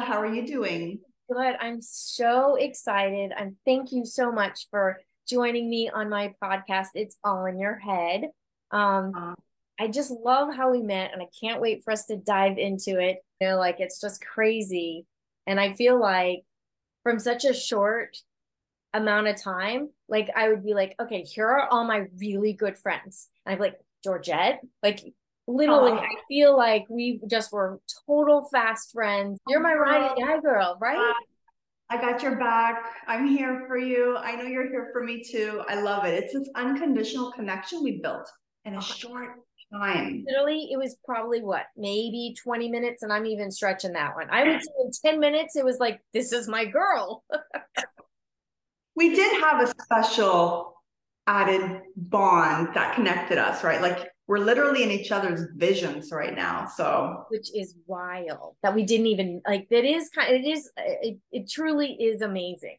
Michelle. How are you doing? Good. I'm so excited. And thank you so much for joining me on my podcast. It's all in your head. Um, uh, I just love how we met and I can't wait for us to dive into it. You know, like it's just crazy. And I feel like from such a short amount of time, like I would be like, okay, here are all my really good friends. And I'm like, Georgette, like literally, I feel like we just were total fast friends. Oh you're my ride and die girl, right? I got your back. I'm here for you. I know you're here for me too. I love it. It's this unconditional connection we built in a oh short time? Literally, it was probably what, maybe 20 minutes, and I'm even stretching that one. I would say in 10 minutes, it was like, this is my girl. we did have a special added bond that connected us, right? Like we're literally in each other's visions right now. So, which is wild that we didn't even like. That is kind. It is. It, it truly is amazing.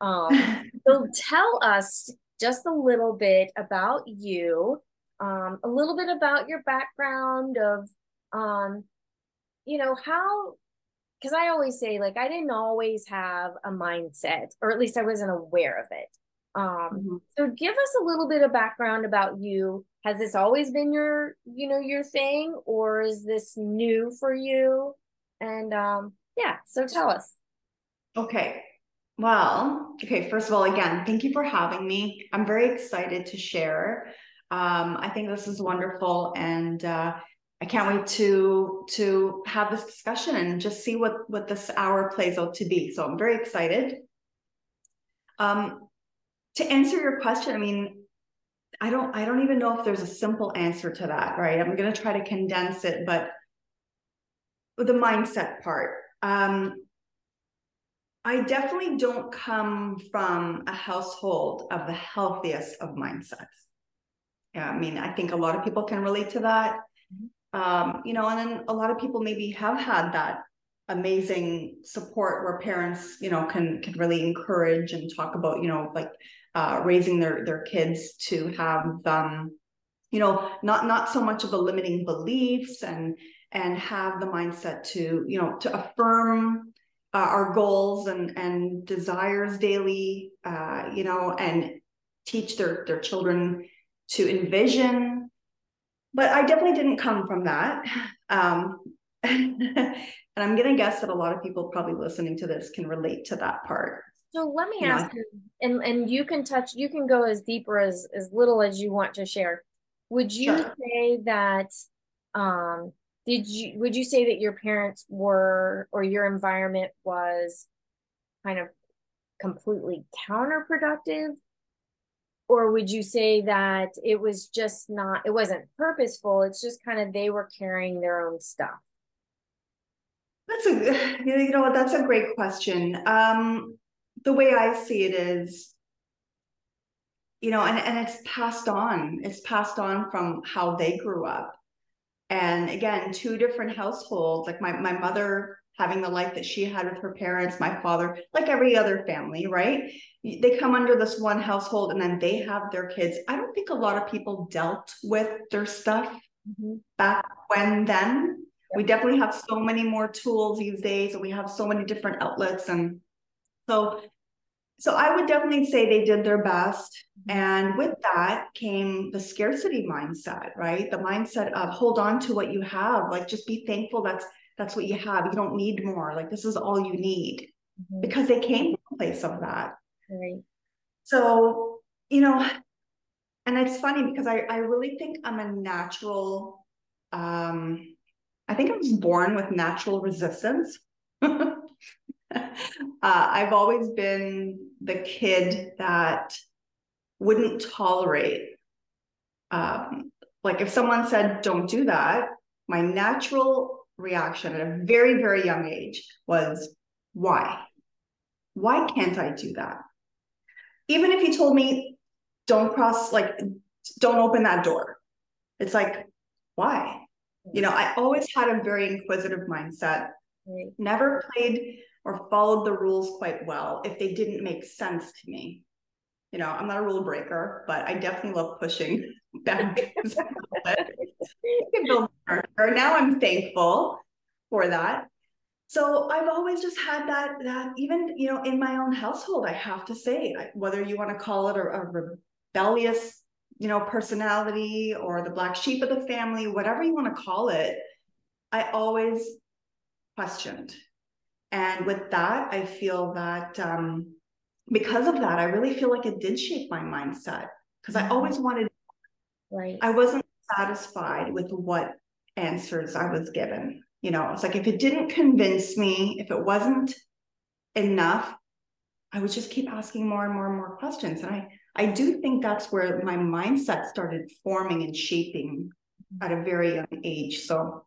Um, so tell us just a little bit about you um, a little bit about your background of um, you know how because i always say like i didn't always have a mindset or at least i wasn't aware of it um, mm-hmm. so give us a little bit of background about you has this always been your you know your thing or is this new for you? And um yeah so tell us. Okay. Well okay first of all again thank you for having me. I'm very excited to share. Um, I think this is wonderful, and uh, I can't wait to to have this discussion and just see what what this hour plays out to be. So I'm very excited. Um, to answer your question, I mean, I don't I don't even know if there's a simple answer to that, right? I'm going to try to condense it, but the mindset part. Um, I definitely don't come from a household of the healthiest of mindsets. Yeah, I mean, I think a lot of people can relate to that. Mm-hmm. Um, you know, and then a lot of people maybe have had that amazing support where parents, you know, can can really encourage and talk about, you know, like uh, raising their their kids to have them, you know, not not so much of the limiting beliefs and and have the mindset to, you know, to affirm uh, our goals and and desires daily, uh, you know, and teach their their children to envision. But I definitely didn't come from that. Um, and I'm going to guess that a lot of people probably listening to this can relate to that part. So let me ask know? you, and, and you can touch, you can go as deep or as, as little as you want to share. Would you sure. say that, um, did you, would you say that your parents were, or your environment was kind of completely counterproductive or would you say that it was just not it wasn't purposeful it's just kind of they were carrying their own stuff that's a you know what that's a great question um the way i see it is you know and, and it's passed on it's passed on from how they grew up and again two different households like my, my mother having the life that she had with her parents, my father, like every other family, right? They come under this one household and then they have their kids. I don't think a lot of people dealt with their stuff mm-hmm. back when then. We definitely have so many more tools these days and we have so many different outlets. And so so I would definitely say they did their best. Mm-hmm. And with that came the scarcity mindset, right? The mindset of hold on to what you have, like just be thankful that's that's what you have. You don't need more. Like this is all you need mm-hmm. because they came from a place of that. Right. So, you know, and it's funny because I, I really think I'm a natural, um, I think I was born with natural resistance. uh, I've always been the kid that wouldn't tolerate, um, like if someone said, don't do that, my natural reaction at a very, very young age was why? Why can't I do that? Even if you told me, don't cross, like, don't open that door. It's like, why? You know, I always had a very inquisitive mindset, never played or followed the rules quite well if they didn't make sense to me. You know, I'm not a rule breaker, but I definitely love pushing boundaries. now I'm thankful for that. so I've always just had that that even you know in my own household, I have to say whether you want to call it a, a rebellious you know personality or the black sheep of the family, whatever you want to call it, I always questioned, and with that, I feel that um, because of that, I really feel like it did shape my mindset because I always wanted. Right. I wasn't satisfied with what answers I was given. You know, it's like if it didn't convince me, if it wasn't enough, I would just keep asking more and more and more questions. And I, I do think that's where my mindset started forming and shaping at a very young age. So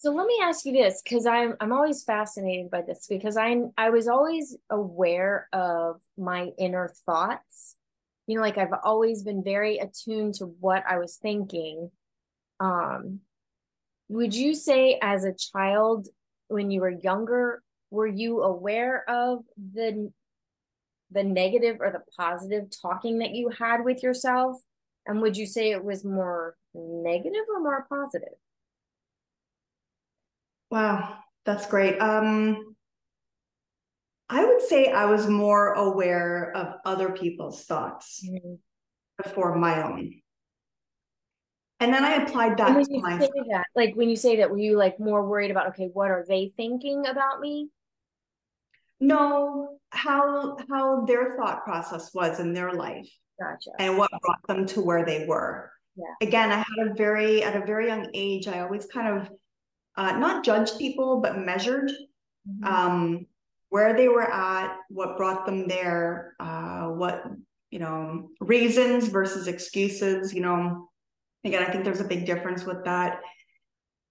so let me ask you this, because I'm I'm always fascinated by this because I I was always aware of my inner thoughts. You know, like I've always been very attuned to what I was thinking. Um, would you say as a child when you were younger, were you aware of the the negative or the positive talking that you had with yourself? And would you say it was more negative or more positive? Wow, that's great. Um, I would say I was more aware of other people's thoughts mm-hmm. before my own. And then I applied that when you say that, like when you say that, were you like more worried about, okay, what are they thinking about me? No, how how their thought process was in their life. Gotcha. And what brought them to where they were. Yeah. Again, I had a very at a very young age, I always kind of uh, not judged people, but measured mm-hmm. um, where they were at, what brought them there, uh, what, you know, reasons versus excuses. You know, again, I think there's a big difference with that.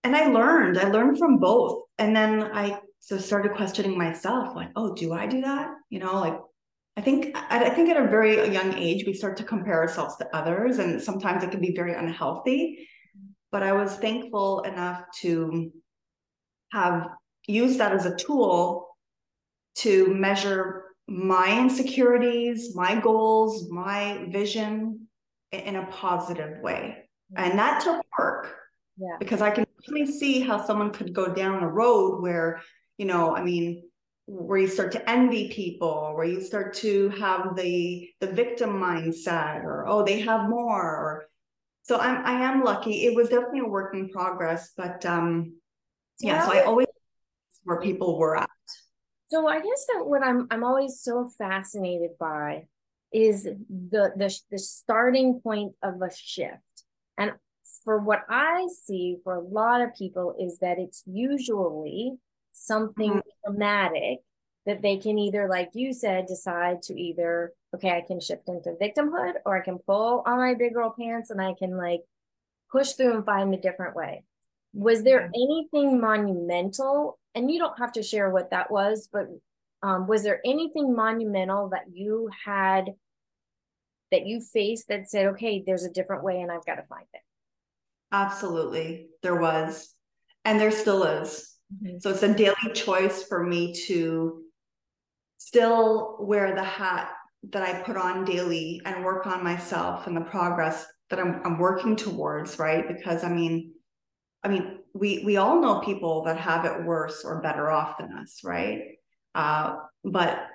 And I learned, I learned from both. And then I so started questioning myself, like, oh, do I do that? You know, like I think I think at a very young age we start to compare ourselves to others, and sometimes it can be very unhealthy but I was thankful enough to have used that as a tool to measure my insecurities, my goals, my vision in a positive way. And that took work. Yeah. Because I can really see how someone could go down a road where, you know, I mean, where you start to envy people, where you start to have the the victim mindset, or oh, they have more, or so I'm I am lucky. It was definitely a work in progress, but um yeah, so I always where people were at. So I guess that what I'm I'm always so fascinated by is the the the starting point of a shift. And for what I see for a lot of people is that it's usually something mm-hmm. traumatic that they can either, like you said, decide to either, okay, I can shift into victimhood or I can pull on my big girl pants and I can like push through and find a different way. Was there mm-hmm. anything monumental? And you don't have to share what that was, but um, was there anything monumental that you had that you faced that said, okay, there's a different way and I've got to find it? Absolutely. There was. And there still is. Mm-hmm. So it's a daily choice for me to still wear the hat that I put on daily and work on myself and the progress that I'm, I'm working towards, right? Because I mean, I mean, we we all know people that have it worse or better off than us, right? Uh, but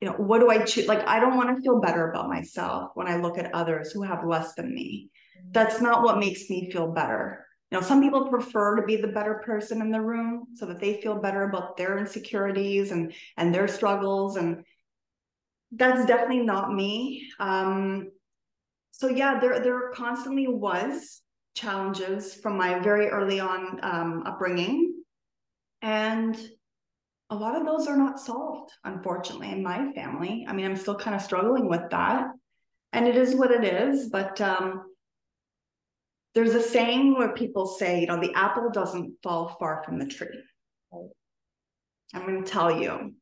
you know, what do I choose? Like, I don't want to feel better about myself when I look at others who have less than me. Mm-hmm. That's not what makes me feel better. You know, some people prefer to be the better person in the room so that they feel better about their insecurities and and their struggles and that's definitely not me. Um, so yeah, there there constantly was challenges from my very early on um, upbringing, and a lot of those are not solved, unfortunately, in my family. I mean, I'm still kind of struggling with that, and it is what it is. But um, there's a saying where people say, you know, the apple doesn't fall far from the tree. I'm going to tell you.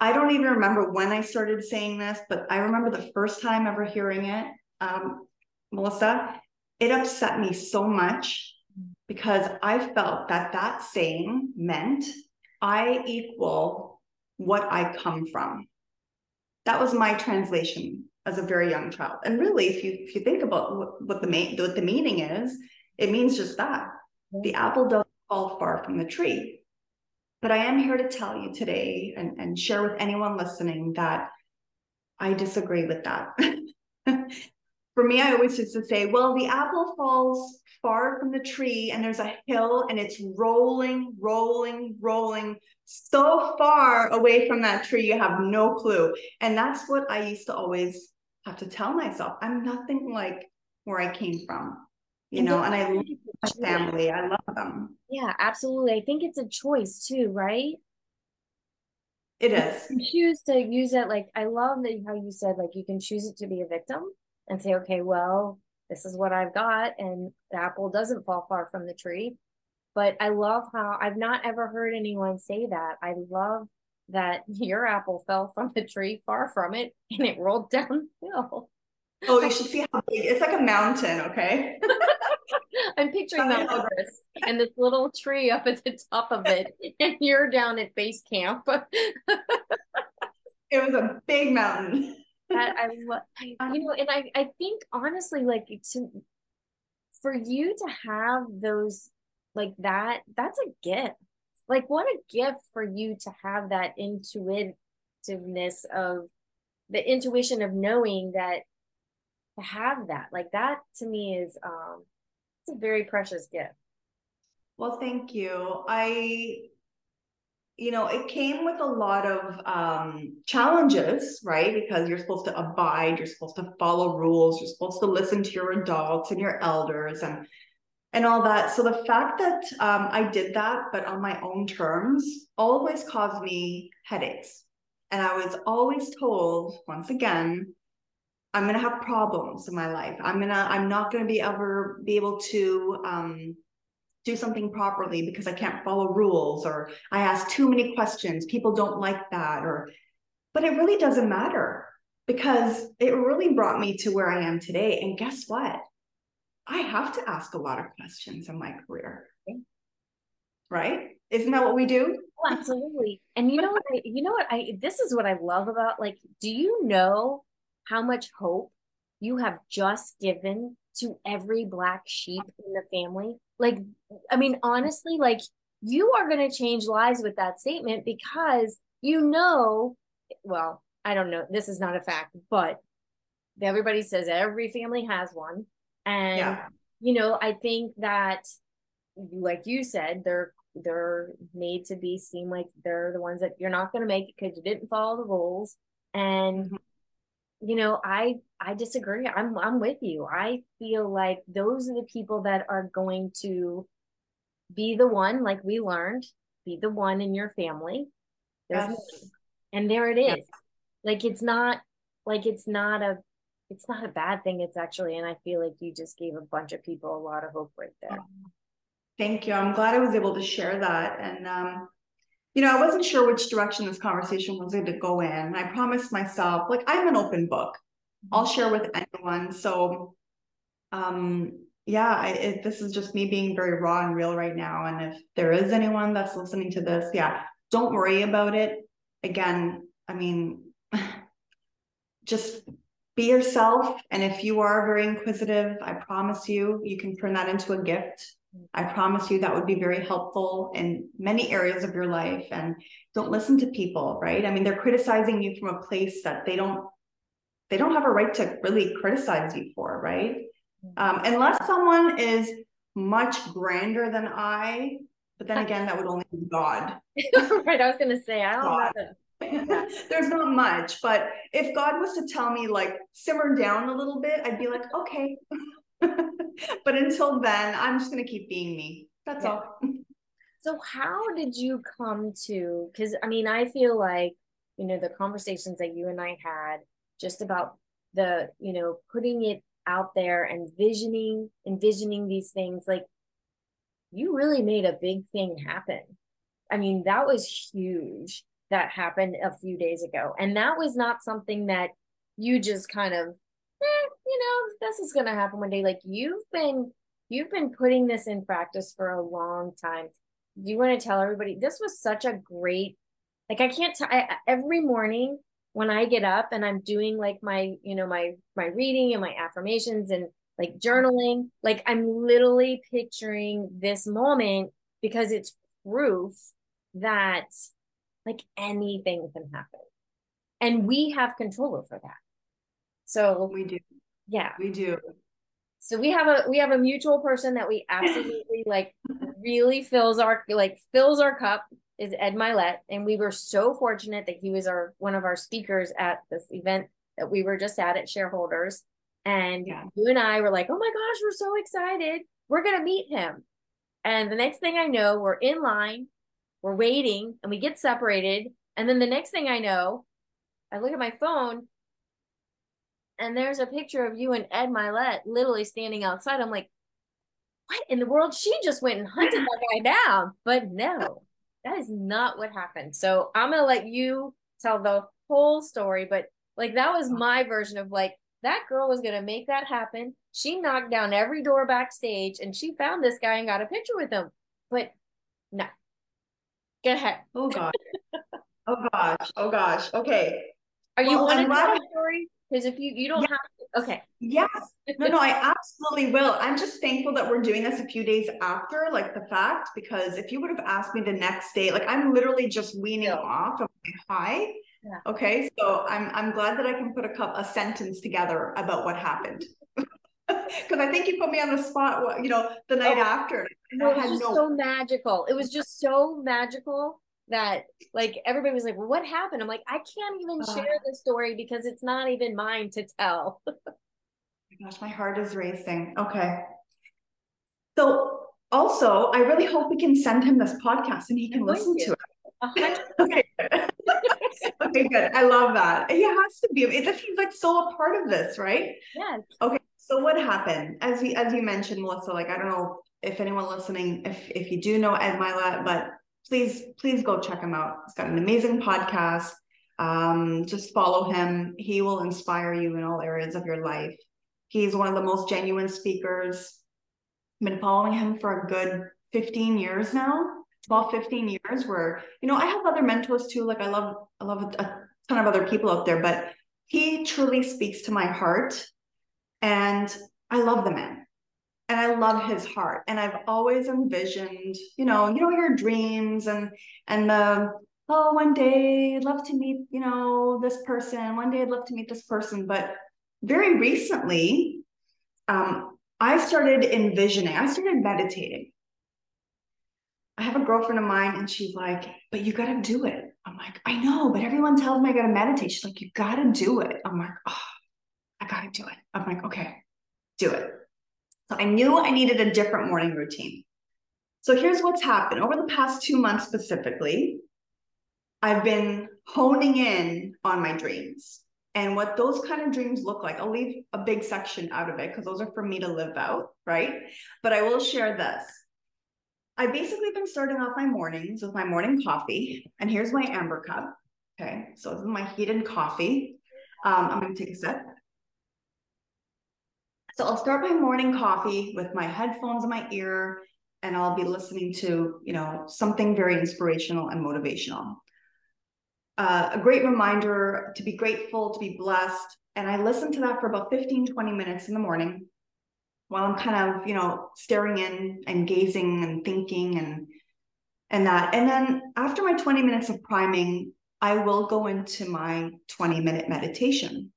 I don't even remember when I started saying this, but I remember the first time ever hearing it, um, Melissa. It upset me so much because I felt that that saying meant I equal what I come from. That was my translation as a very young child. And really, if you if you think about what, what the main what the meaning is, it means just that. The apple doesn't fall far from the tree. But I am here to tell you today and, and share with anyone listening that I disagree with that. For me, I always used to say, well, the apple falls far from the tree and there's a hill and it's rolling, rolling, rolling so far away from that tree, you have no clue. And that's what I used to always have to tell myself. I'm nothing like where I came from, you and know, and I love my family. I love them. Yeah, absolutely. I think it's a choice too, right? It is. You choose to use it like I love that how you said like you can choose it to be a victim and say, okay, well, this is what I've got, and the apple doesn't fall far from the tree. But I love how I've not ever heard anyone say that. I love that your apple fell from the tree far from it and it rolled downhill. Oh, you should see how big it's like a mountain, okay? I'm picturing Mount Everest and this little tree up at the top of it, and you're down at base camp. it was a big mountain. I, I, you know, and I, I think honestly, like to, for you to have those like that, that's a gift. Like, what a gift for you to have that intuitiveness of the intuition of knowing that to have that like that to me is um it's a very precious gift. Well thank you. I you know it came with a lot of um challenges right? Because you're supposed to abide you're supposed to follow rules you're supposed to listen to your adults and your elders and and all that so the fact that um, i did that but on my own terms always caused me headaches and i was always told once again I'm gonna have problems in my life. I'm gonna I'm not gonna be ever be able to um, do something properly because I can't follow rules or I ask too many questions. People don't like that or but it really doesn't matter because it really brought me to where I am today. And guess what? I have to ask a lot of questions in my career. Right? Isn't that what we do? Oh, absolutely. And you know what I, you know what I this is what I love about like do you know how much hope you have just given to every black sheep in the family. Like, I mean, honestly, like you are going to change lives with that statement because you know, well, I don't know, this is not a fact, but everybody says every family has one. And, yeah. you know, I think that, like you said, they're they're made to be seem like they're the ones that you're not going to make it because you didn't follow the rules and mm-hmm you know i i disagree i'm i'm with you i feel like those are the people that are going to be the one like we learned be the one in your family yes. and there it is yes. like it's not like it's not a it's not a bad thing it's actually and i feel like you just gave a bunch of people a lot of hope right there thank you i'm glad i was able to share that and um you know, I wasn't sure which direction this conversation was going to go in. I promised myself, like, I'm an open book. I'll share with anyone. So, um, yeah, I, it, this is just me being very raw and real right now. And if there is anyone that's listening to this, yeah, don't worry about it. Again, I mean, just be yourself. And if you are very inquisitive, I promise you, you can turn that into a gift I promise you that would be very helpful in many areas of your life. And don't listen to people, right? I mean, they're criticizing you from a place that they don't they don't have a right to really criticize you for, right? Um, unless someone is much grander than I, but then again, that would only be God. right. I was gonna say, I don't know. There's not much, but if God was to tell me like simmer down a little bit, I'd be like, okay, but until then, I'm just going to keep being me. That's yeah. all. so, how did you come to? Because I mean, I feel like, you know, the conversations that you and I had just about the, you know, putting it out there and visioning, envisioning these things, like you really made a big thing happen. I mean, that was huge that happened a few days ago. And that was not something that you just kind of eh, you know, this is going to happen one day. Like you've been, you've been putting this in practice for a long time. Do You want to tell everybody this was such a great, like I can't tell. Every morning when I get up and I'm doing like my, you know, my my reading and my affirmations and like journaling, like I'm literally picturing this moment because it's proof that like anything can happen. And we have control over that. So we do. Yeah. We do. So we have a we have a mutual person that we absolutely like really fills our like fills our cup is Ed Mylett. And we were so fortunate that he was our one of our speakers at this event that we were just at at shareholders. And yeah. you and I were like, oh my gosh, we're so excited. We're gonna meet him. And the next thing I know, we're in line, we're waiting, and we get separated. And then the next thing I know, I look at my phone and there's a picture of you and Ed Mylett literally standing outside. I'm like, what in the world? She just went and hunted that guy down. But no, that is not what happened. So I'm gonna let you tell the whole story. But like that was my version of like that girl was gonna make that happen. She knocked down every door backstage and she found this guy and got a picture with him. But no. Go ahead. Oh gosh. oh gosh. Oh gosh. Okay. Are you well, want to tell the story? Because if you you don't yeah. have to, okay. Yes. No, no, I absolutely will. I'm just thankful that we're doing this a few days after, like the fact, because if you would have asked me the next day, like I'm literally just weaning yeah. off of my high. Yeah. Okay. So I'm I'm glad that I can put a cup a sentence together about what happened. Because I think you put me on the spot, you know, the night oh, after. No, it was just no- so magical. It was just so magical that like everybody was like, well, what happened? I'm like, I can't even uh, share the story because it's not even mine to tell. oh my gosh, my heart is racing. Okay. So also, I really hope we can send him this podcast and he can listen to, it. okay. okay, good. I love that. He has to be. He's like so a part of this, right? Yes. Okay. So what happened? As you as you mentioned, Melissa, like I don't know if anyone listening, if if you do know Ed Mylett, but please, please go check him out. He's got an amazing podcast. Um, just follow him. He will inspire you in all areas of your life. He's one of the most genuine speakers. I've been following him for a good 15 years now, 12, 15 years, where, you know, I have other mentors too. Like I love, I love a, a ton of other people out there, but he truly speaks to my heart. And I love the man and I love his heart. And I've always envisioned, you know, you know, your dreams and and the oh, one day I'd love to meet, you know, this person. One day I'd love to meet this person. But very recently, um, I started envisioning, I started meditating. I have a girlfriend of mine, and she's like, but you got to do it. I'm like, I know, but everyone tells me I got to meditate. She's like, you got to do it. I'm like, oh, I got to do it. I'm like, okay, do it. So I knew I needed a different morning routine. So here's what's happened over the past two months specifically. I've been honing in on my dreams and what those kind of dreams look like. I'll leave a big section out of it because those are for me to live out, right? But I will share this. I've basically been starting off my mornings with my morning coffee, and here's my Ember cup. Okay, so this is my heated coffee. Um, I'm going to take a sip. So I'll start my morning coffee with my headphones in my ear and I'll be listening to, you know, something very inspirational and motivational. Uh, a great reminder to be grateful, to be blessed. And I listen to that for about 15, 20 minutes in the morning while I'm kind of, you know, staring in and gazing and thinking and and that. And then after my 20 minutes of priming, I will go into my 20 minute meditation.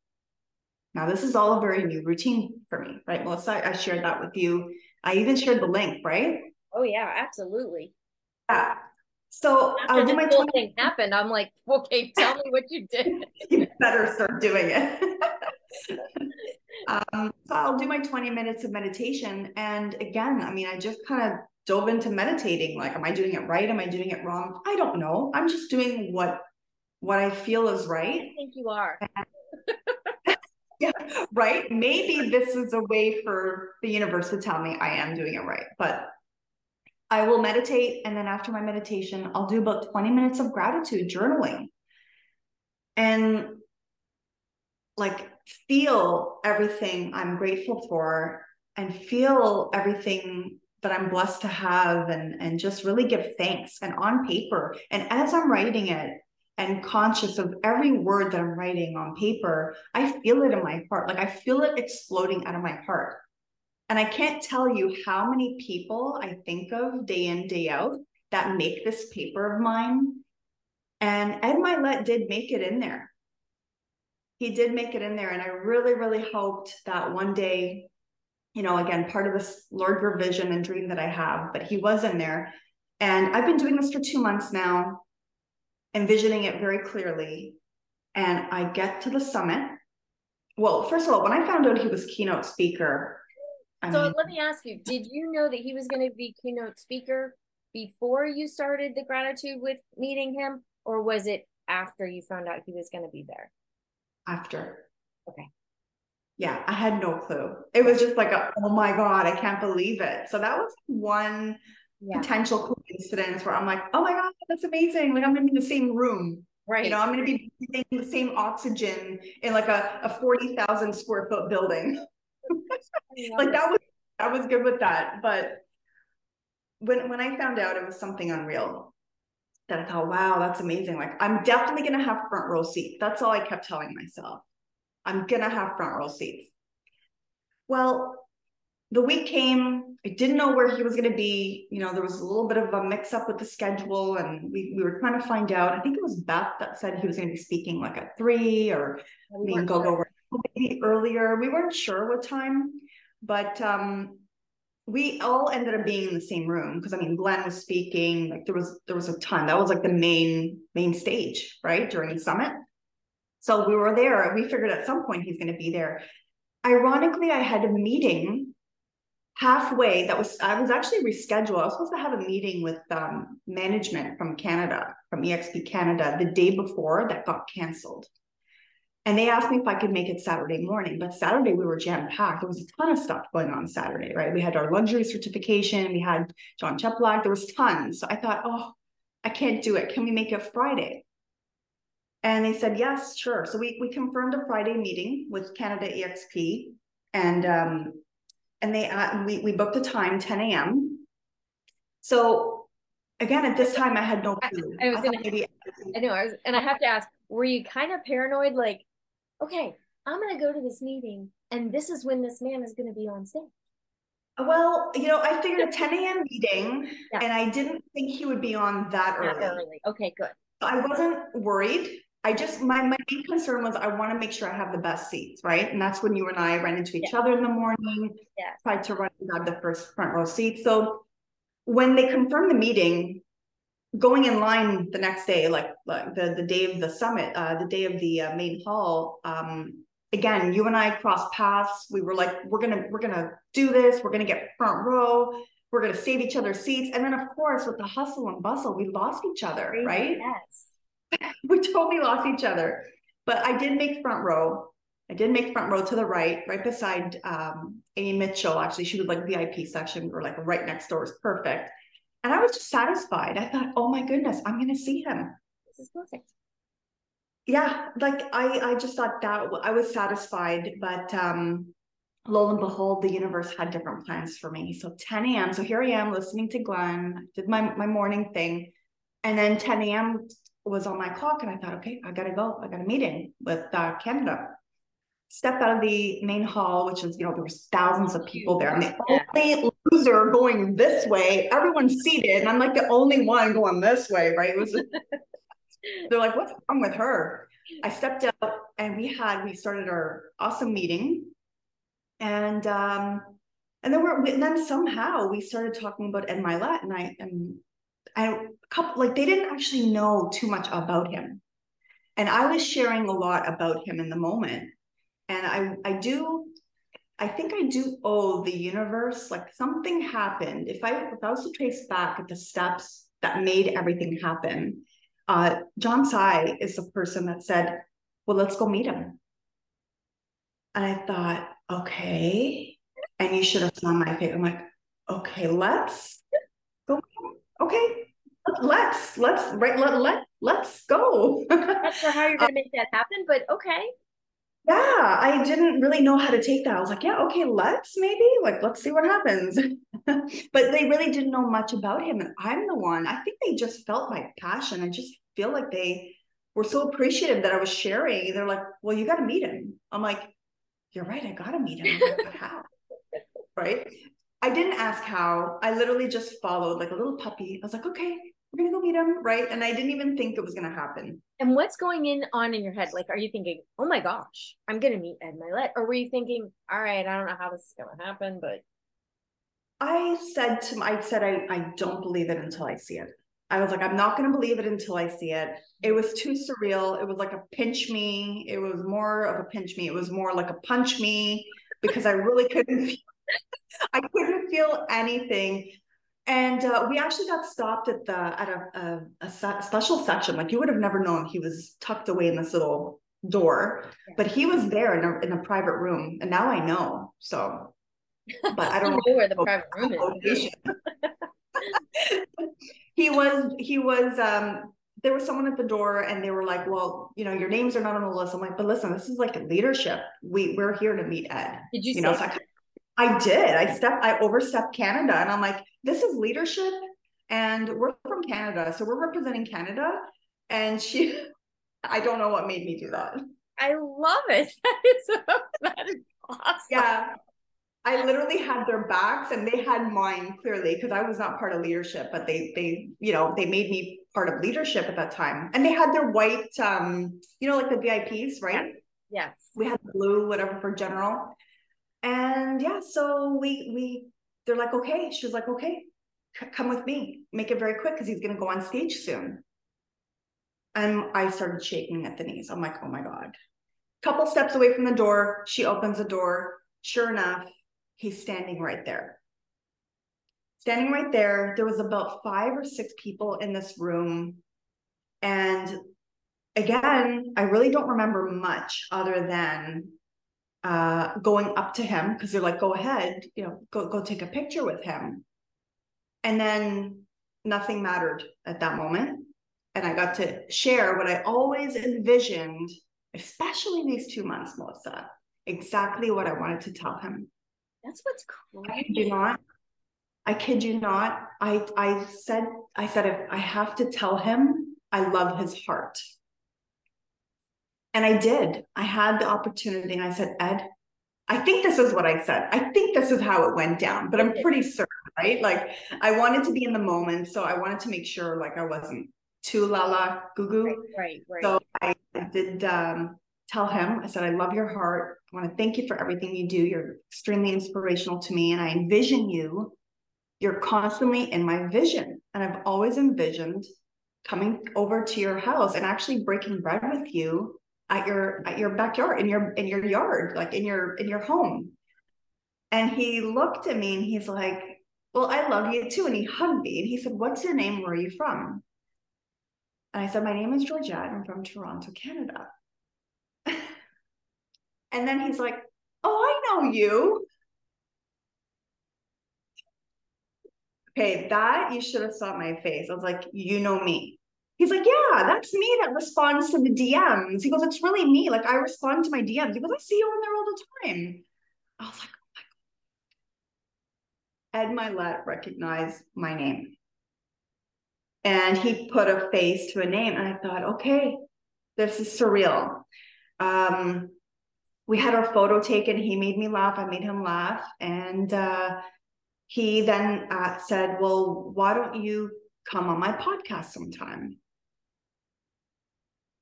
Now, this is all a very new routine for me, right, Melissa? I shared that with you. I even shared the link, right? Oh yeah, absolutely. Yeah. So After I'll do my whole thing happened. I'm like, okay, tell me what you did. you better start doing it. um, so I'll do my 20 minutes of meditation. And again, I mean, I just kind of dove into meditating. Like, am I doing it right? Am I doing it wrong? I don't know. I'm just doing what what I feel is right. I think you are. And yeah, right. Maybe this is a way for the universe to tell me I am doing it right. But I will meditate. And then after my meditation, I'll do about 20 minutes of gratitude journaling and like feel everything I'm grateful for and feel everything that I'm blessed to have and, and just really give thanks and on paper. And as I'm writing it, and conscious of every word that I'm writing on paper, I feel it in my heart. Like I feel it exploding out of my heart. And I can't tell you how many people I think of day in, day out that make this paper of mine. And Ed Mylett did make it in there. He did make it in there. And I really, really hoped that one day, you know, again, part of this larger vision and dream that I have, but he was in there. And I've been doing this for two months now, envisioning it very clearly. And I get to the summit. Well, first of all, when I found out he was keynote speaker, I so mean, let me ask you, did you know that he was going to be keynote speaker before you started the gratitude with meeting him, or was it after you found out he was going to be there? After. Okay. Yeah, I had no clue. It was just like, a, oh my God, I can't believe it. So that was one yeah. potential coincidence where I'm like, oh my God, that's amazing. Like I'm gonna be in the same room. Right. You know, I'm gonna be breathing the same oxygen in like a, a 40,000 square foot building. like that was I was good with that. But when when I found out it was something unreal, that I thought, wow, that's amazing. Like I'm definitely gonna have front row seats. That's all I kept telling myself. I'm gonna have front row seats. Well, the week came, I didn't know where he was going to be. You know, there was a little bit of a mix up with the schedule, and we, we were trying to find out. I think it was Beth that said he was going to be speaking like at three, or we me and Gogo sure. were maybe earlier. We weren't sure what time, but um, we all ended up being in the same room because I mean, Glenn was speaking. Like there was there was a ton. That was like the main main stage, right, during the summit. So we were there. We figured at some point he's going to be there. Ironically, I had a meeting halfway that was i was actually rescheduled. I was supposed to have a meeting with um, management from canada from exp canada the day before that got canceled. And they asked me if i could make it saturday morning but saturday we were jam packed there was a ton of stuff going on saturday right? We had our luxury certification we had john cheplack there was tons. So i thought oh i can't do it. Can we make it friday? And they said yes sure. So we, we confirmed a friday meeting with canada exp and um, and they uh, we we booked a time 10 a.m. So again, at this time, I had no clue. I, I was I gonna, maybe I know, I was, and I have to ask, were you kind of paranoid? Like, okay, I'm gonna go to this meeting, and this is when this man is gonna be on stage. Well, you know, I figured a 10 a.m. meeting, yeah. and I didn't think he would be on that early. early. Okay, good. I wasn't worried. I just my my main concern was I want to make sure I have the best seats, right? And that's when you and I ran into each yeah. other in the morning. Yeah. Tried to run and grab the first front row seat. So when they confirmed the meeting, going in line the next day, like, like the the day of the summit, uh, the day of the uh, main hall, um, again, you and I crossed paths. We were like, we're gonna we're gonna do this. We're gonna get front row. We're gonna save each other's seats. And then of course, with the hustle and bustle, we lost each other, right? Yes we totally lost each other. But I did make front row. I did make front row to the right, right beside um, Amy Mitchell. Actually, she was like VIP section or like right next door. It was perfect. And I was just satisfied. I thought, oh my goodness, I'm going to see him. This is perfect. Yeah, like I, I just thought that I was satisfied, but um, lo and behold, the universe had different plans for me. So 10 a.m. So here I am listening to Glenn, did my my morning thing, and then 10 a.m was on my clock and I thought, okay, I gotta go. I got a meeting with uh, Canada. Step out of the main hall, which is, you know, there was thousands of people there. I'm the only loser going this way. Everyone's seated, and I'm like the only one going this way, right? It was they're like, what's wrong with her? I stepped out and we had we started our awesome meeting. And um, and then we're and then somehow we started talking about Ed Mylett, and I and I couple like they didn't actually know too much about him. And I was sharing a lot about him in the moment. And I I do I think I do owe the universe like something happened. If I if I was to trace back at the steps that made everything happen, uh, John Sai is the person that said, "Well, let's go meet him." And I thought, okay. And you should have saw my face. I'm like, okay, let's. Okay, let's let's right let let let's go. Not sure how you're gonna make that happen, but okay. Yeah, I didn't really know how to take that. I was like, yeah, okay, let's maybe like let's see what happens. but they really didn't know much about him, and I'm the one. I think they just felt my passion. I just feel like they were so appreciative that I was sharing. They're like, well, you got to meet him. I'm like, you're right, I got to meet him. How? right? I didn't ask how. I literally just followed like a little puppy. I was like, okay, we're gonna go meet him, right? And I didn't even think it was gonna happen. And what's going in on in your head? Like, are you thinking, oh my gosh, I'm gonna meet Ed Mylett? Or were you thinking, all right, I don't know how this is gonna happen, but I said to my I said I, I don't believe it until I see it. I was like, I'm not gonna believe it until I see it. It was too surreal. It was like a pinch me. It was more of a pinch me. It was more like a punch me because I really couldn't I couldn't feel anything. And uh, we actually got stopped at the at a, a, a, special section. Like you would have never known he was tucked away in this little door, but he was there in a in a private room, and now I know. So, but I don't know where the private room is. he was he was um there was someone at the door and they were like well you know your names are not on the list i'm like but listen this is like leadership we we're here to meet ed did you, you know so I, I did i stepped i overstepped canada and i'm like this is leadership and we're from canada so we're representing canada and she i don't know what made me do that i love it that is, that is awesome yeah I literally had their backs and they had mine clearly because I was not part of leadership, but they they you know they made me part of leadership at that time. And they had their white um you know like the VIPs, right? Yes. yes. We had blue whatever for general. And yeah, so we we they're like okay, she was like okay, c- come with me. Make it very quick because he's going to go on stage soon. And I started shaking at the knees. I'm like, "Oh my god." Couple steps away from the door, she opens the door. Sure enough, he's standing right there. Standing right there, there was about five or six people in this room. And again, I really don't remember much other than uh, going up to him because they're like, go ahead, you know, go, go take a picture with him. And then nothing mattered at that moment. And I got to share what I always envisioned, especially these two months, Melissa, exactly what I wanted to tell him. That's what's crazy. I kid you not. I kid you not. I I said I said I have to tell him I love his heart. And I did. I had the opportunity and I said, Ed, I think this is what I said. I think this is how it went down, but I'm pretty certain, right? Like I wanted to be in the moment. So I wanted to make sure like I wasn't too la la goo goo. Right, right, right. So I did um tell him, I said, I love your heart. I want to thank you for everything you do. You're extremely inspirational to me. And I envision you. You're constantly in my vision. And I've always envisioned coming over to your house and actually breaking bread with you at your at your backyard in your in your yard like in your in your home and he looked at me and he's like well i love you too and he hugged me and he said what's your name where are you from and i said my name is georgette i'm from toronto canada and then he's like, Oh, I know you. Okay, that you should have saw my face. I was like, You know me. He's like, Yeah, that's me that responds to the DMs. He goes, It's really me. Like, I respond to my DMs. He goes, I see you on there all the time. I was like, oh my God. Ed Mylett recognized my name. And he put a face to a name. And I thought, okay, this is surreal. Um, we had our photo taken. He made me laugh. I made him laugh. And uh, he then uh, said, Well, why don't you come on my podcast sometime?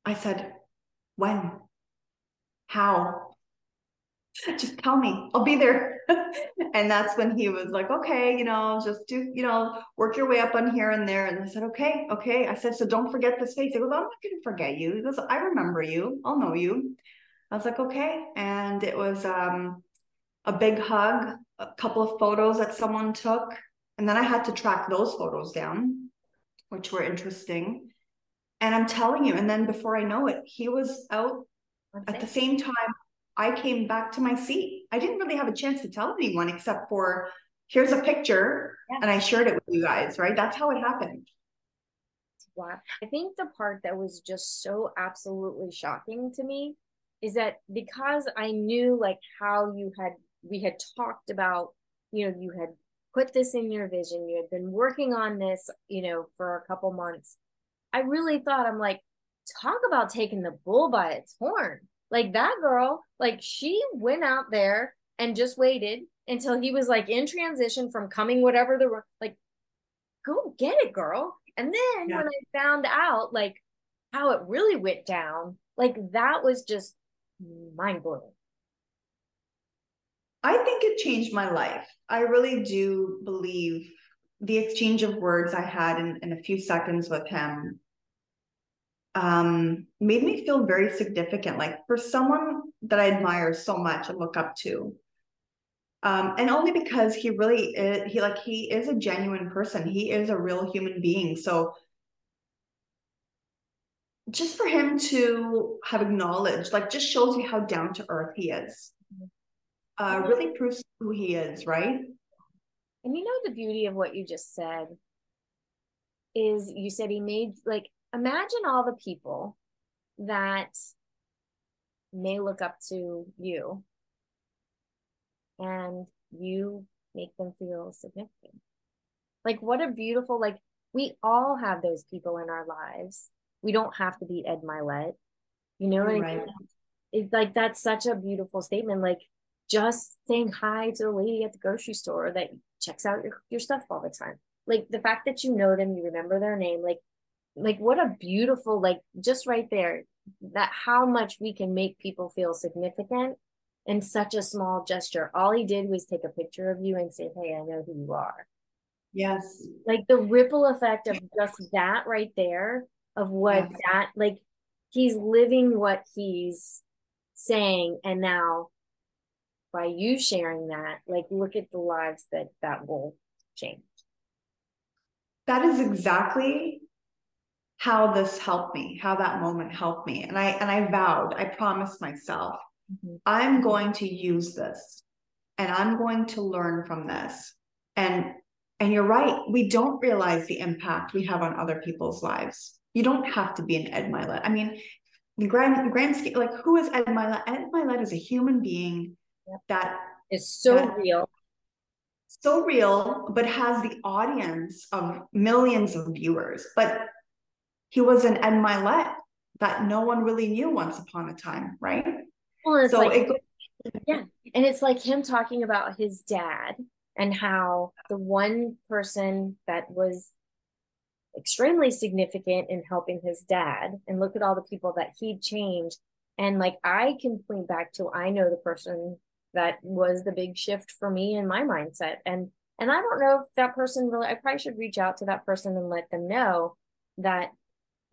I said, When? How? Just tell me, I'll be there. and that's when he was like, Okay, you know, just do, you know, work your way up on here and there. And I said, Okay, okay. I said, So don't forget this face. He goes, I'm not going to forget you. He goes, I remember you. I'll know you. I was like, okay. And it was um, a big hug, a couple of photos that someone took. And then I had to track those photos down, which were interesting. And I'm telling you, and then before I know it, he was out at the same time I came back to my seat. I didn't really have a chance to tell anyone except for here's a picture yeah. and I shared it with you guys, right? That's how it happened. Wow. I think the part that was just so absolutely shocking to me is that because I knew like how you had we had talked about, you know, you had put this in your vision, you had been working on this, you know, for a couple months. I really thought I'm like, talk about taking the bull by its horn. Like that girl, like she went out there and just waited until he was like in transition from coming whatever the like go get it girl and then yeah. when i found out like how it really went down like that was just mind blowing i think it changed my life i really do believe the exchange of words i had in, in a few seconds with him um, made me feel very significant. Like for someone that i admire so much and look up to um, and only because he really is, he like he is a genuine person. He is a real human being. So just for him to have acknowledged like just shows you how down to earth he is. Uh really proves who he is right? And you know the beauty of what you just said is you said he made like imagine all the people that may look up to you and you make them feel significant. Like, what a beautiful, like, we all have those people in our lives. We don't have to be Ed Mylett. You know what right. I mean? It's like, that's such a beautiful statement. Like, just saying hi to the lady at the grocery store that checks out your, your stuff all the time. Like, the fact that you know them, you remember their name, like, like what a beautiful like just right there that how much we can make people feel significant in such a small gesture. All he did was take a picture of you and say, Hey, I know who you are. Yes. Like the ripple effect of just that right there, of what yes. that, like, he's living what he's saying. And now, by you sharing that, like, look at the lives that that will change. That is exactly how this helped me, how that moment helped me. And I and I vowed, I promised myself Mm-hmm. I'm going to use this and I'm going to learn from this. And and you're right, we don't realize the impact we have on other people's lives. You don't have to be an Ed Mylett. I mean, the grand grand scale, like who is Ed Mylett? Ed Mylett is a human being yep. that is so that, real. So real, but has the audience of millions of viewers. But he was an Ed Mylett that no one really knew once upon a time, right? Well, it's so like, it, yeah. And it's like him talking about his dad and how the one person that was extremely significant in helping his dad and look at all the people that he changed and like i can point back to i know the person that was the big shift for me in my mindset and and i don't know if that person really i probably should reach out to that person and let them know that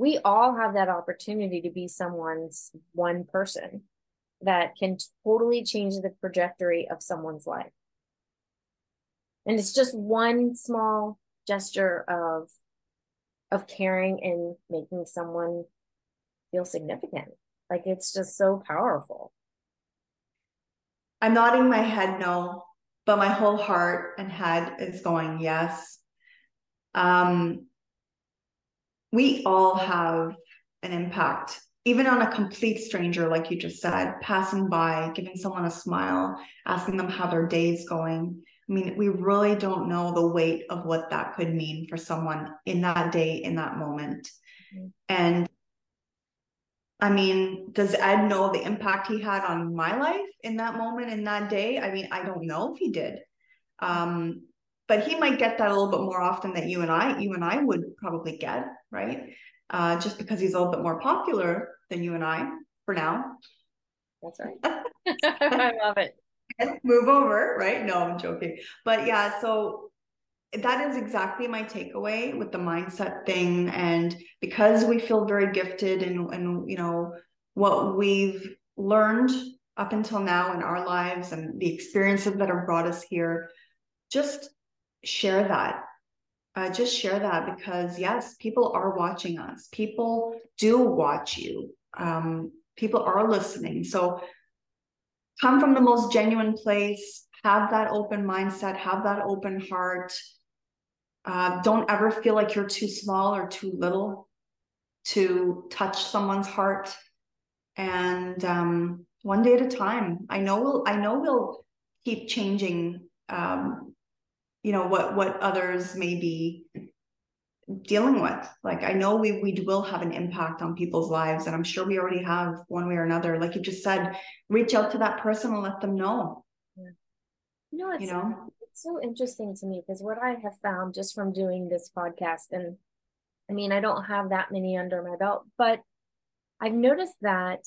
we all have that opportunity to be someone's one person that can totally change the trajectory of someone's life. And it's just one small gesture of of caring and making someone feel significant. Like it's just so powerful. I'm nodding my head no, but my whole heart and head is going yes. Um, we all have an impact even on a complete stranger, like you just said, passing by, giving someone a smile, asking them how their day is going. I mean, we really don't know the weight of what that could mean for someone in that day, in that moment. Mm-hmm. And I mean, does Ed know the impact he had on my life in that moment, in that day? I mean, I don't know if he did. Um, but he might get that a little bit more often than you and I, you and I would probably get, right? uh, just because he's a little bit more popular than you and I for now. That's right. I love it. Move over, right? No, I'm joking. But yeah, so that is exactly my takeaway with the mindset thing. And because we feel very gifted and and you know what we've learned up until now in our lives and the experiences that have brought us here, just share that uh, just share that because yes, people are watching us. People do watch you. Um, people are listening. So come from the most genuine place. Have that open mindset. Have that open heart. Uh, don't ever feel like you're too small or too little to touch someone's heart. And um, one day at a time. I know we'll. I know we'll keep changing um, you know what what others may be dealing with like i know we we will have an impact on people's lives and i'm sure we already have one way or another like you just said reach out to that person and let them know yeah. You know, it's, you know? it's so interesting to me because what I have found just from doing this podcast, and I mean, I don't have that many under my belt, but I've noticed that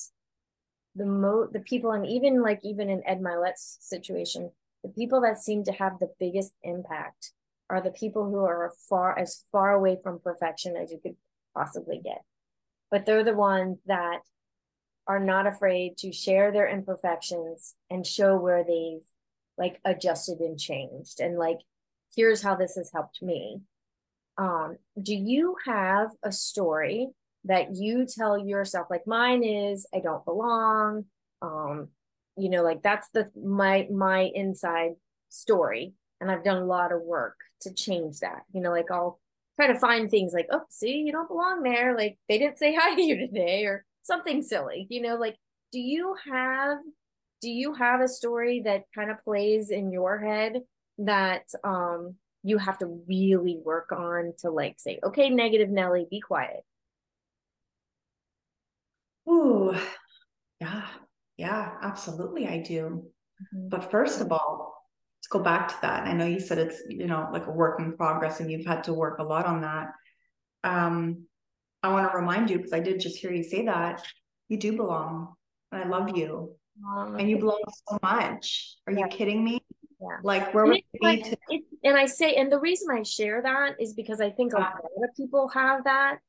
the mo the people and even like even in Ed Mylett's situation, the people that seem to have the biggest impact are the people who are far as far away from perfection as you could possibly get. But they're the ones that are not afraid to share their imperfections and show where they've like adjusted and changed and like here's how this has helped me um do you have a story that you tell yourself like mine is i don't belong um you know like that's the my my inside story. And i've done a lot of work to change that you know like i'll try to find things like oh see you don't belong there. Like they didn't say hi to you today or something silly you know like do you have do you have a story that kind of plays in your head that um you have to really work on to like say okay negative nelly be quiet. Ooh, yeah, yeah, absolutely, I do. Mm-hmm. But first of all, let's go back to that. I know you said it's you know like a work in progress, and you've had to work a lot on that. Um, I want to remind you because I did just hear you say that you do belong, and I love you, um, and you belong so much. Are yeah. you kidding me? Yeah. Like where would you like, to- it, and I say, and the reason I share that is because I think a lot of people have that,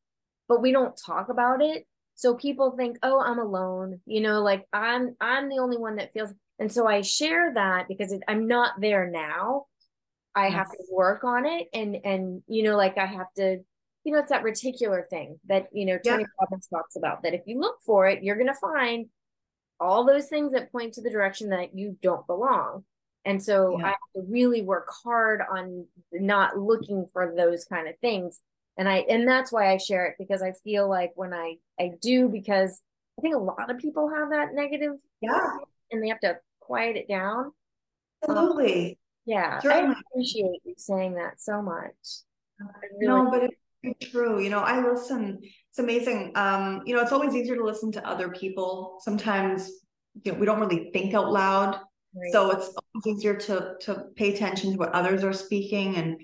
but we don't talk about it so people think oh i'm alone you know like i'm i'm the only one that feels and so i share that because it, i'm not there now i yes. have to work on it and and you know like i have to you know it's that reticular thing that you know tony yeah. robbins talks about that if you look for it you're going to find all those things that point to the direction that you don't belong and so yeah. i have to really work hard on not looking for those kind of things and i and that's why i share it because i feel like when i i do because i think a lot of people have that negative yeah. and they have to quiet it down. Absolutely. Um, yeah i appreciate you saying that so much. Really no but it's true. You know i listen it's amazing. Um you know it's always easier to listen to other people. Sometimes you know we don't really think out loud. Right. so it's easier to to pay attention to what others are speaking and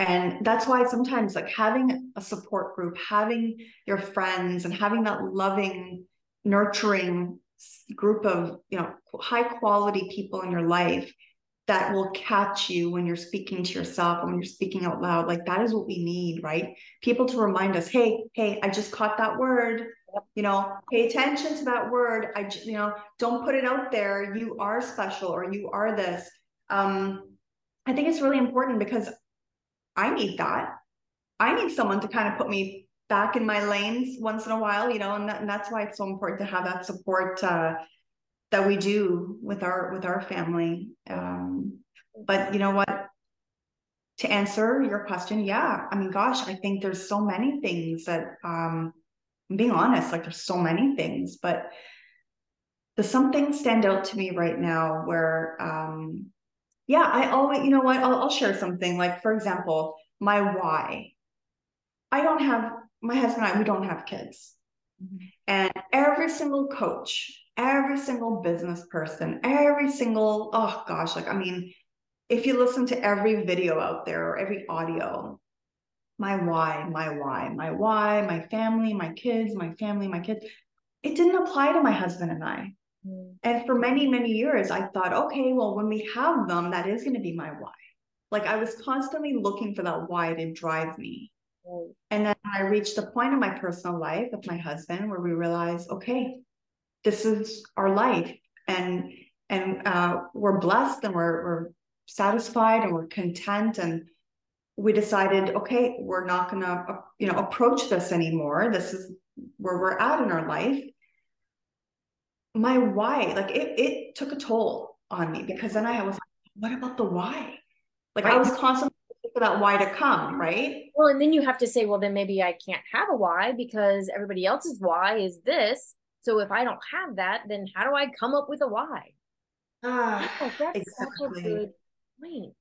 and that's why sometimes like having a support group having your friends and having that loving nurturing group of you know high quality people in your life that will catch you when you're speaking to yourself and when you're speaking out loud like that is what we need right? People to remind us hey hey i just caught that word. You know pay attention to that word. I you know don't put it out there. You are special or you are this. Um i think it's really important because I need that. I need someone to kind of put me back in my lanes once in a while, you know, and, that, and that's why it's so important to have that support uh, that we do with our with our family. Um, but you know what? To answer your question, yeah, I mean, gosh, I think there's so many things that um, I'm being honest, like there's so many things, but does something stand out to me right now where um, yeah, I always, you know what? I'll, I'll share something. Like, for example, my why. I don't have, my husband and I, we don't have kids. Mm-hmm. And every single coach, every single business person, every single, oh gosh, like, I mean, if you listen to every video out there or every audio, my why, my why, my why, my family, my kids, my family, my kids, it didn't apply to my husband and I. Mm. And for many, many years, I thought, okay, well, when we have them, that is going to be my why. Like I was constantly looking for that why to drive me. Mm. And then I reached a point in my personal life with my husband where we realized, okay, this is our life. And and uh, we're blessed and we're, we're satisfied and we're content and we decided okay we're not going to uh, you know approach this anymore this is where we're at in our life my why, like it, it took a toll on me because then I was like, what about the why? Like right. I was constantly for that why to come, right? Well, and then you have to say, well, then maybe I can't have a why because everybody else's why is this. So if I don't have that, then how do I come up with a why? Ah, oh, that's exactly. such a good point.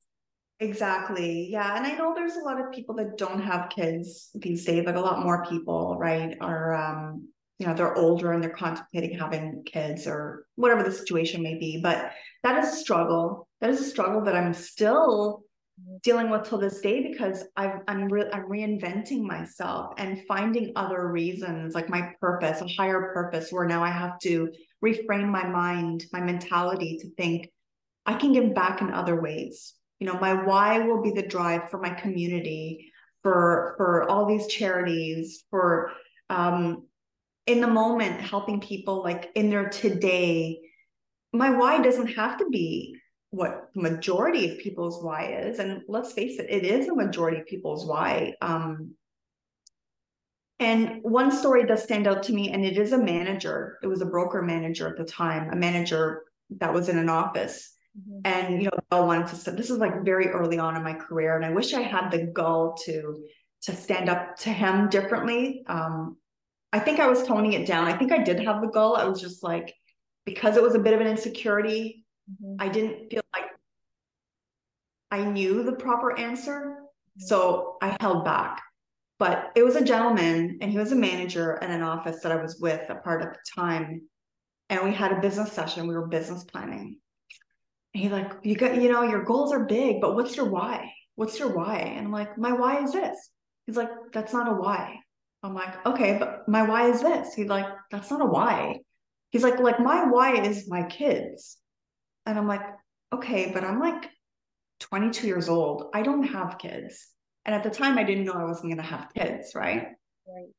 Exactly. Yeah. And I know there's a lot of people that don't have kids these days, like a lot more people, right, are um you know they're older and they're contemplating having kids or whatever the situation may be but that is a struggle that is a struggle that i'm still dealing with till this day because I've, I'm re- I'm reinventing myself and finding other reasons, like my purpose, a higher purpose, where now I have to reframe my mind, my mentality to think I can give back in other ways. You know, my why will be the drive for my community, for for all these charities, for um, in the moment helping people like in their today. My why doesn't have to be what the majority of people's why is and let's face it it is a majority of people's why um, and one story does stand out to me and it is a manager it was a broker manager at the time a manager that was in an office mm-hmm. and you know I wanted to say this is like very early on in my career and i wish i had the gall to to stand up to him differently um, i think i was toning it down i think i did have the goal. i was just like because it was a bit of an insecurity Mm-hmm. I didn't feel like I knew the proper answer. Mm-hmm. So I held back. But it was a gentleman and he was a manager in an office that I was with a part of the time. And we had a business session. We were business planning. And he's like, you got, you know, your goals are big, but what's your why? What's your why? And I'm like, my why is this. He's like, that's not a why. I'm like, okay, but my why is this. He's like, that's not a why. He's like, like my why is my kids. And I'm like, okay, but I'm like 22 years old. I don't have kids. And at the time, I didn't know I wasn't going to have kids, right? Right.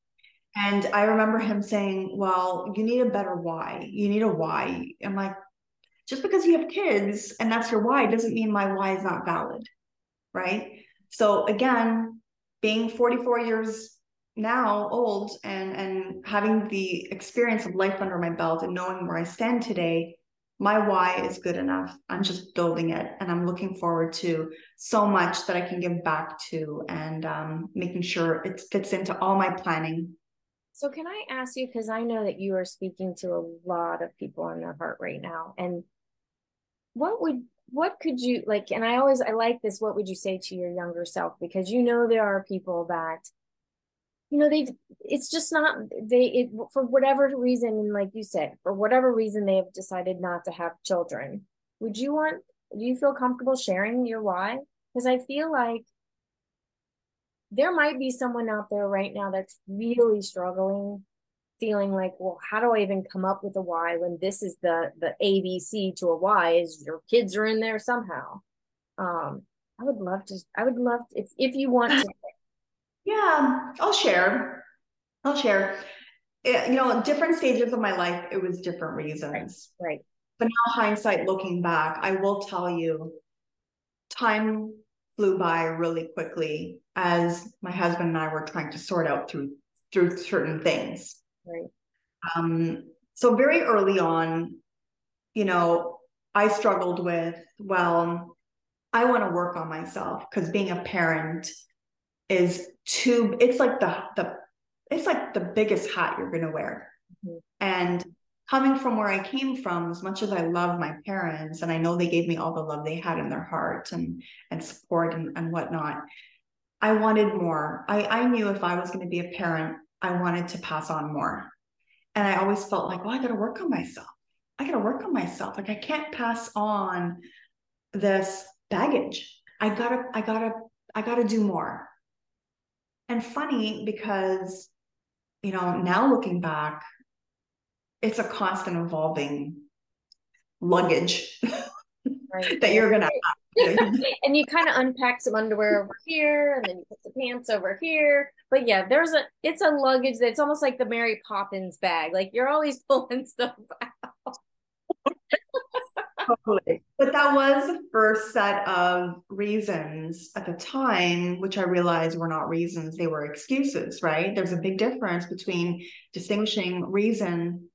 And I remember him saying, well, you need a better why. You need a why. I'm like, just because you have kids and that's your why doesn't mean my why is not valid. Right. So again, being 44 years now old and and having the experience of life under my belt and knowing where I stand today, my why is good enough. I'm just building it and I'm looking forward to so much that I can give back to and um, making sure it fits into all my planning. So, can I ask you, because I know that you are speaking to a lot of people in their heart right now, and what would what could you like and i always i like this what would you say to your younger self because you know there are people that you know they've it's just not they it for whatever reason like you said for whatever reason they have decided not to have children. Would you want do you feel comfortable sharing your why? Because i feel like there might be someone out there right now that's really struggling feeling like well how do i even come up with a why when this is the the abc to a why is your kids are in there somehow? Um i would love to i would love to, if if you want to yeah, I'll share. I'll share. It, you know, different stages of my life, it was different reasons. Right. right. But now, hindsight looking back, I will tell you, time flew by really quickly as my husband and I were trying to sort out through through certain things. Right. Um, so very early on, you know, I struggled with, well, I want to work on myself because being a parent is too it's like the the it's like the biggest hat you're going to wear. Mm-hmm. and coming from where i came from as much as i love my parents and i know they gave me all the love they had in their heart and and support and, and whatnot i wanted more. I i knew if i was going to be a parent i wanted to pass on more. And i always felt like well i got to work on myself. I got to work on myself. Like i can't pass on this baggage. I gotta i gotta i gotta do more and funny because you know now looking back it's a constant evolving luggage right. that you're gonna and you kind of unpack some underwear over here and then you put the pants over here. But yeah there's a it's a luggage that's almost like the mary poppins bag. Like you're always pulling stuff out totally. But that was the first set of reasons at the time, which I realized were not reasons, they were excuses, right? There's a big difference between distinguishing reason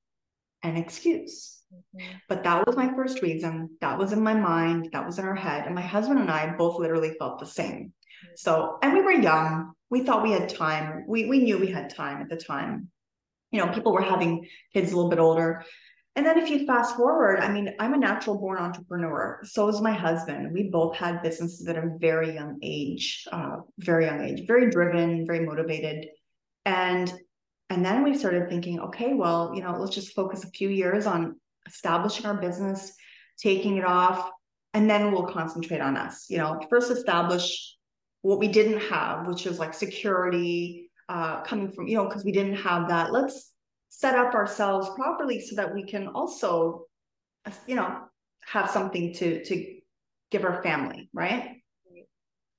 and excuse. Mm-hmm. But that was my first reason. That was in my mind. That was in our head. And my husband and I both literally felt the same. So, and we were young. We thought we had time. We, we knew we had time at the time. You know, people were having kids a little bit older. And then if you fast forward, I mean, I'm a natural born entrepreneur. So is my husband. We both had businesses at a very young age, uh, very young age, very driven, very motivated. And and then we started thinking, okay, well, you know, let's just focus a few years on establishing our business, taking it off, and then we'll concentrate on us. You know, first establish what we didn't have, which is like security uh, coming from, you know, because we didn't have that. Let's set up ourselves properly so that we can also, you know, have something to to give our family, right?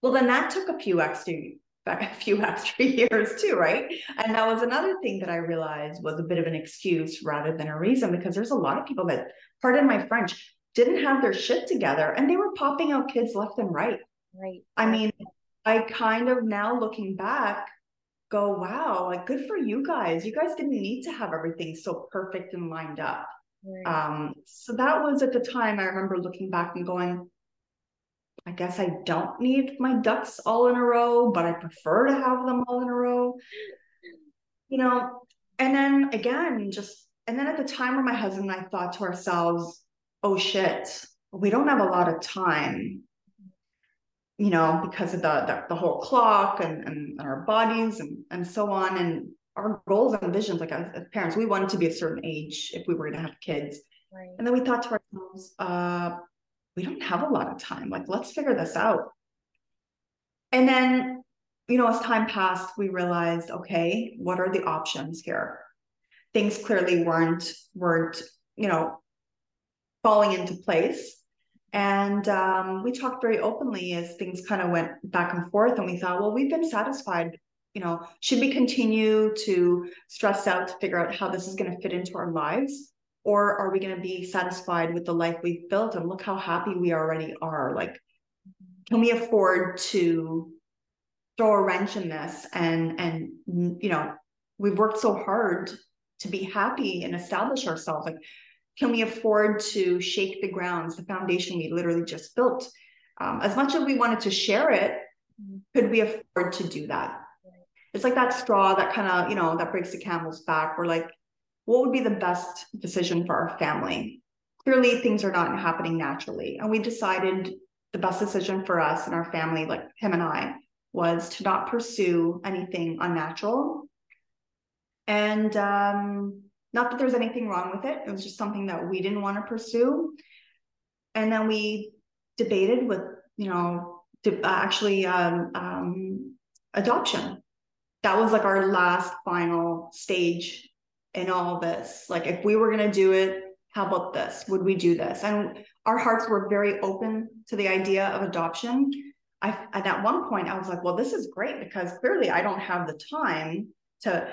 Well, then that took a few extra a few extra years too, right? And that was another thing that I realized was a bit of an excuse rather than a reason because there's a lot of people that, pardon my French, didn't have their shit together and they were popping out kids left and right. Right. I mean, I kind of now looking back go, wow, like good for you guys. You guys didn't need to have everything so perfect and lined up. Right. Um, so that was at the time I remember looking back and going, I guess I don't need my ducks all in a row, but I prefer to have them all in a row. You know, and then again, just and then at the time where my husband and I thought to ourselves, oh shit, we don't have a lot of time, you know, because of the the, the whole clock and, and our bodies and and so on. And our goals and visions, like as, as parents, we wanted to be a certain age if we were gonna have kids. Right. And then we thought to ourselves, uh, we don't have a lot of time. Like, let's figure this out. And then, you know, as time passed, we realized, okay, what are the options here? Things clearly weren't weren't, you know, falling into place. And um, we talked very openly as things kind of went back and forth. And we thought, well, we've been satisfied. You know, should we continue to stress out to figure out how this is going to fit into our lives? or are we going to be satisfied with the life we've built and look how happy we already are like can we afford to throw a wrench in this and and you know we've worked so hard to be happy and establish ourselves like can we afford to shake the grounds the foundation we literally just built um, as much as we wanted to share it could we afford to do that it's like that straw that kind of you know that breaks the camel's back we're like what would be the best decision for our family? Clearly, things are not happening naturally. And we decided the best decision for us and our family, like him and I, was to not pursue anything unnatural. And um, not that there's anything wrong with it, it was just something that we didn't want to pursue. And then we debated with, you know, actually um, um, adoption. That was like our last final stage in all this. Like if we were going to do it how about this? Would we do this? And our hearts were very open to the idea of adoption. I at one point i was like well this is great because clearly i don't have the time to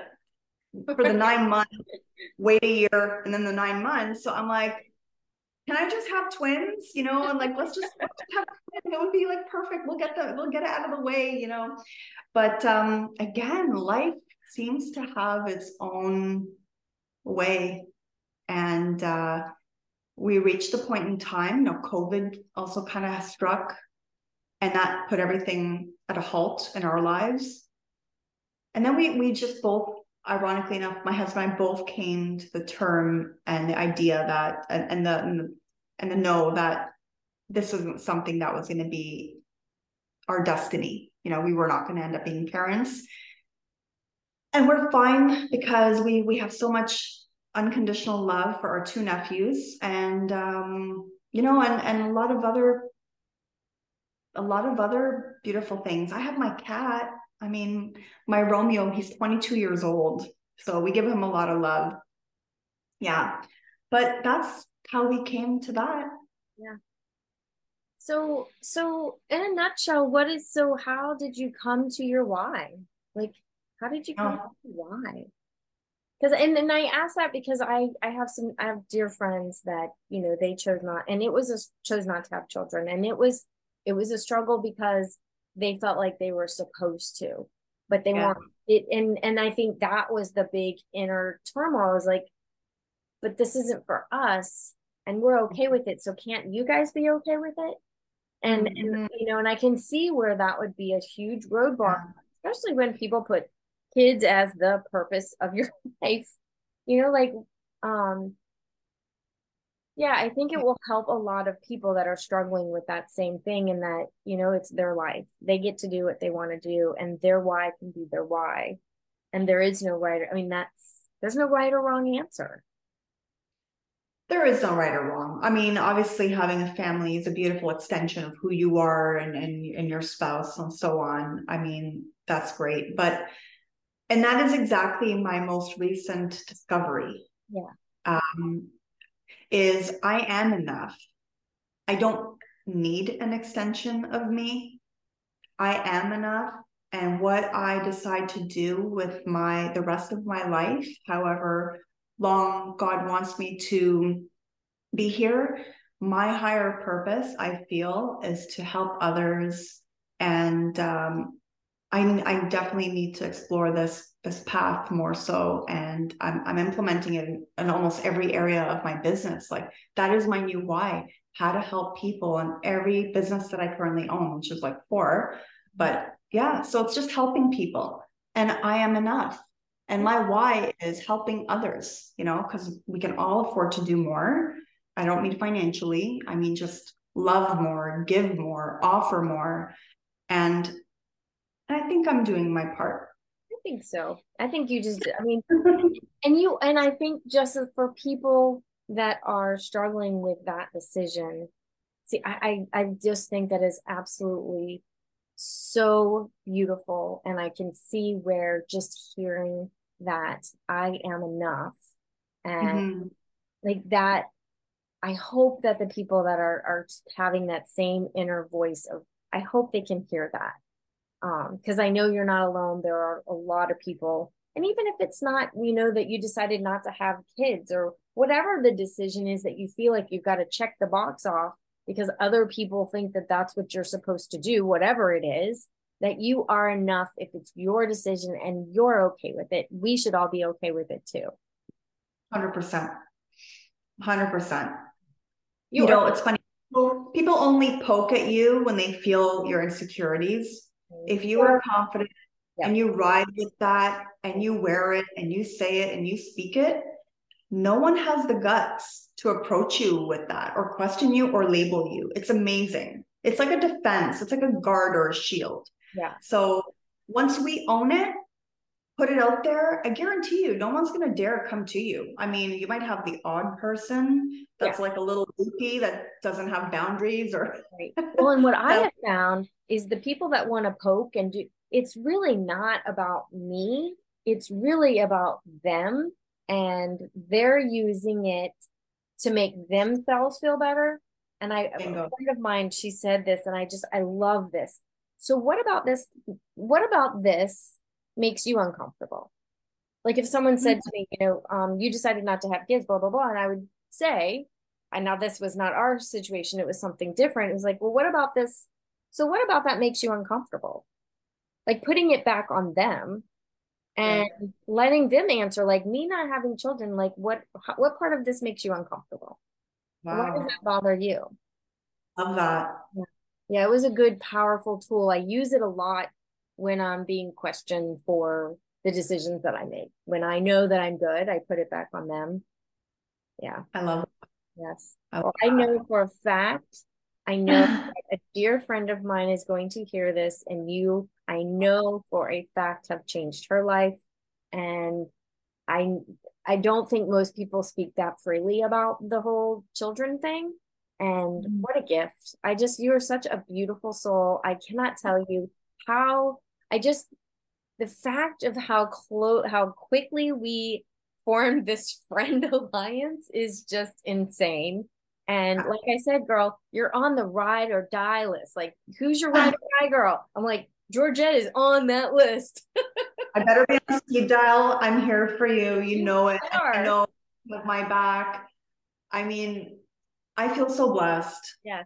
for the nine months wait a year and then the nine months so i'm like can I just have twins? You know, and like let's just, let's just have twins. It would be like perfect. We'll get the we'll get it out of the way, you know. But um again, life seems to have its own way. And uh, we reached a point in time, you know, COVID also kind of struck, and that put everything at a halt in our lives. And then we we just both, ironically enough, my husband and I both came to the term and the idea that and, and the and the, know that this wasn't something that was going to be our destiny. You know, we were not going to end up being parents. And we're fine because we we have so much unconditional love for our two nephews and um, you know and and a lot of other a lot of other beautiful things. I have my cat i mean my romeo he's 22 years old so we give him a lot of love yeah but that's how we came to that yeah so so in a nutshell what is so how did you come to your why like how did you oh. come oh. why? Because and then I ask that because I I have some I have dear friends that you know they chose not and it was a chose not to have children and it was it was a struggle because they felt like they were supposed to but they yeah. weren't it and and I think that was the big inner turmoil was like but this isn't for us and we're okay with it so can't you guys be okay with it and mm-hmm. and you know and I can see where that would be a huge roadblock yeah. especially when people put kids as the purpose of your life you know like um yeah i think it will help a lot of people that are struggling with that same thing and that you know it's their life. They get to do what they want to do and their why can be their why. And there is no right i mean that's there's no right or wrong answer. There is no right or wrong. I mean obviously having a family is a beautiful extension of who you are and and, and your spouse and so on. I mean that's great but and that is exactly my most recent discovery. Yeah. Um is i am enough. I don't need an extension of me. I am enough. And what I decide to do with my the rest of my life, however long God wants me to be here, my higher purpose, I feel, is to help others, and um, I I definitely need to explore this this path more so, and I'm I'm implementing it in, in almost every area of my business. Like that is my new why: how to help people in every business that I currently own, which is like four, but yeah so it's just helping people and i am enough. And my why is helping others you know because we can all afford to do more. I don't mean financially i mean just love more give more offer more. And i think i'm doing my part think so i think you just i mean and you and i think just for people that are struggling with that decision see i i, I just think that is absolutely so beautiful. And I can see where just hearing that I am enough and mm-hmm. like that, I hope that the people that are, are having that same inner voice of, I hope they can hear that. Um, because I know you're not alone. There are a lot of people. And even if it's not, you know, that you decided not to have kids or whatever the decision is that you feel like you've got to check the box off, because other people think that that's what you're supposed to do, whatever it is, that you are enough if it's your decision and you're okay with it. We should all be okay with it too. 100%. 100%. You, you know, it's funny. People only poke at you when they feel your insecurities. If you are confident and you ride with that and you wear it and you say it and you speak it, no one has the guts to approach you with that or question you or label you. It's amazing. It's like a defense, it's like a guard or a shield. Yeah. So once we own it, put it out there, I guarantee you, no one's going to dare come to you. I mean, you might have the odd person that's yeah. like a little loopy that doesn't have boundaries or. right. Well, and what I have found is the people that want to poke and do, it's really not about me. It's really about them and they're using it to make themselves feel better. And I, Bingo. a friend of mine, she said this, and I just, I love this. So, what about this? What about this makes you uncomfortable? Like if someone said to me, you know, um, you decided not to have kids, blah, blah, blah. And I would say, and now this was not our situation, it was something different. It was like, well, what about this? So, what about that makes you uncomfortable? Like putting it back on them and yeah. letting them answer like me not having children like what what part of this makes you uncomfortable wow. why does that bother you love that yeah. yeah it was a good powerful tool i use it a lot when i'm being questioned for the decisions that i make when i know that i'm good i put it back on them yeah i love it. yes I, well, I know for a fact I know a dear friend of mine is going to hear this, and you, I know for a fact, have changed her life. And I, I don't think most people speak that freely about the whole children thing. And mm-hmm. what a gift! I just, you are such a beautiful soul. I cannot tell you how. I just, the fact of how close, how quickly we formed this friend alliance is just insane and like I said, girl, you're on the ride or die list. Like, who's your ride or die girl? I'm like, Georgette is on that list. I better be on the speed dial. I'm here for you. You know it. I know with my back. I mean, I feel so blessed. Yeah.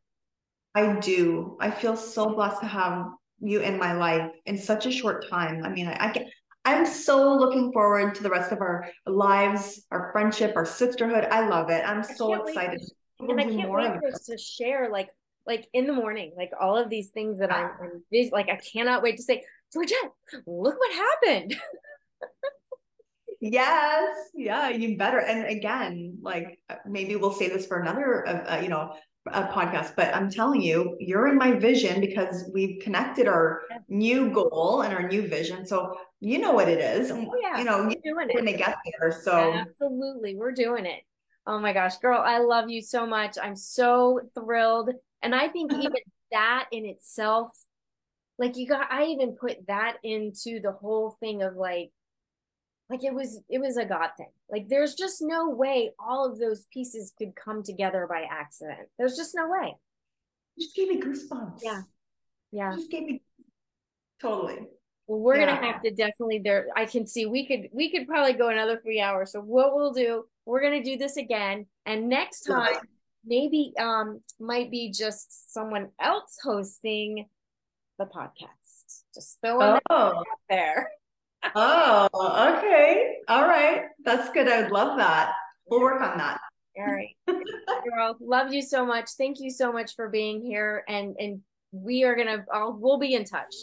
I do. I feel so blessed to have you in my life in such a short time. I mean, I, I can I'm so looking forward to the rest of our lives, our friendship, our sisterhood. I love it. I'm so excited. Wait and I can't wait for us to share like like in the morning, like all of these things that I'm, I'm like I cannot wait to say, Georgette, look what happened. yes, yeah, you better. And again, like maybe we'll say this for another, uh, uh, you know, a podcast, but I'm telling you, you're in my vision because we've connected our new goal and our new vision. So you know what it is. Oh, yeah. You know, you're doing going to get there. So absolutely, we're doing it. Oh my gosh, girl, I love you so much. I'm so thrilled. And I think even that in itself, like you got, I even put that into the whole thing of like, like it was it was a god thing. Like there's just no way all of those pieces could come together by accident. There's just no way. Just gave me goosebumps. Yeah. Yeah. Just gave me totally. Well we're yeah. gonna have to definitely there i can see we could we could probably go another three hours. So what we'll do we're gonna do this again. And next time yeah. maybe um might be just someone else hosting the podcast. Just throwing oh. that out there oh, okay. All right. That's good. I would love that. We'll work on that. All right. Girl, love you so much. Thank you so much for being here. And and we are gonna I'll, we'll be in touch.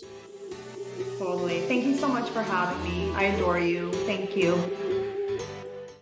Totally. Thank you so much for having me. I adore you. Thank you.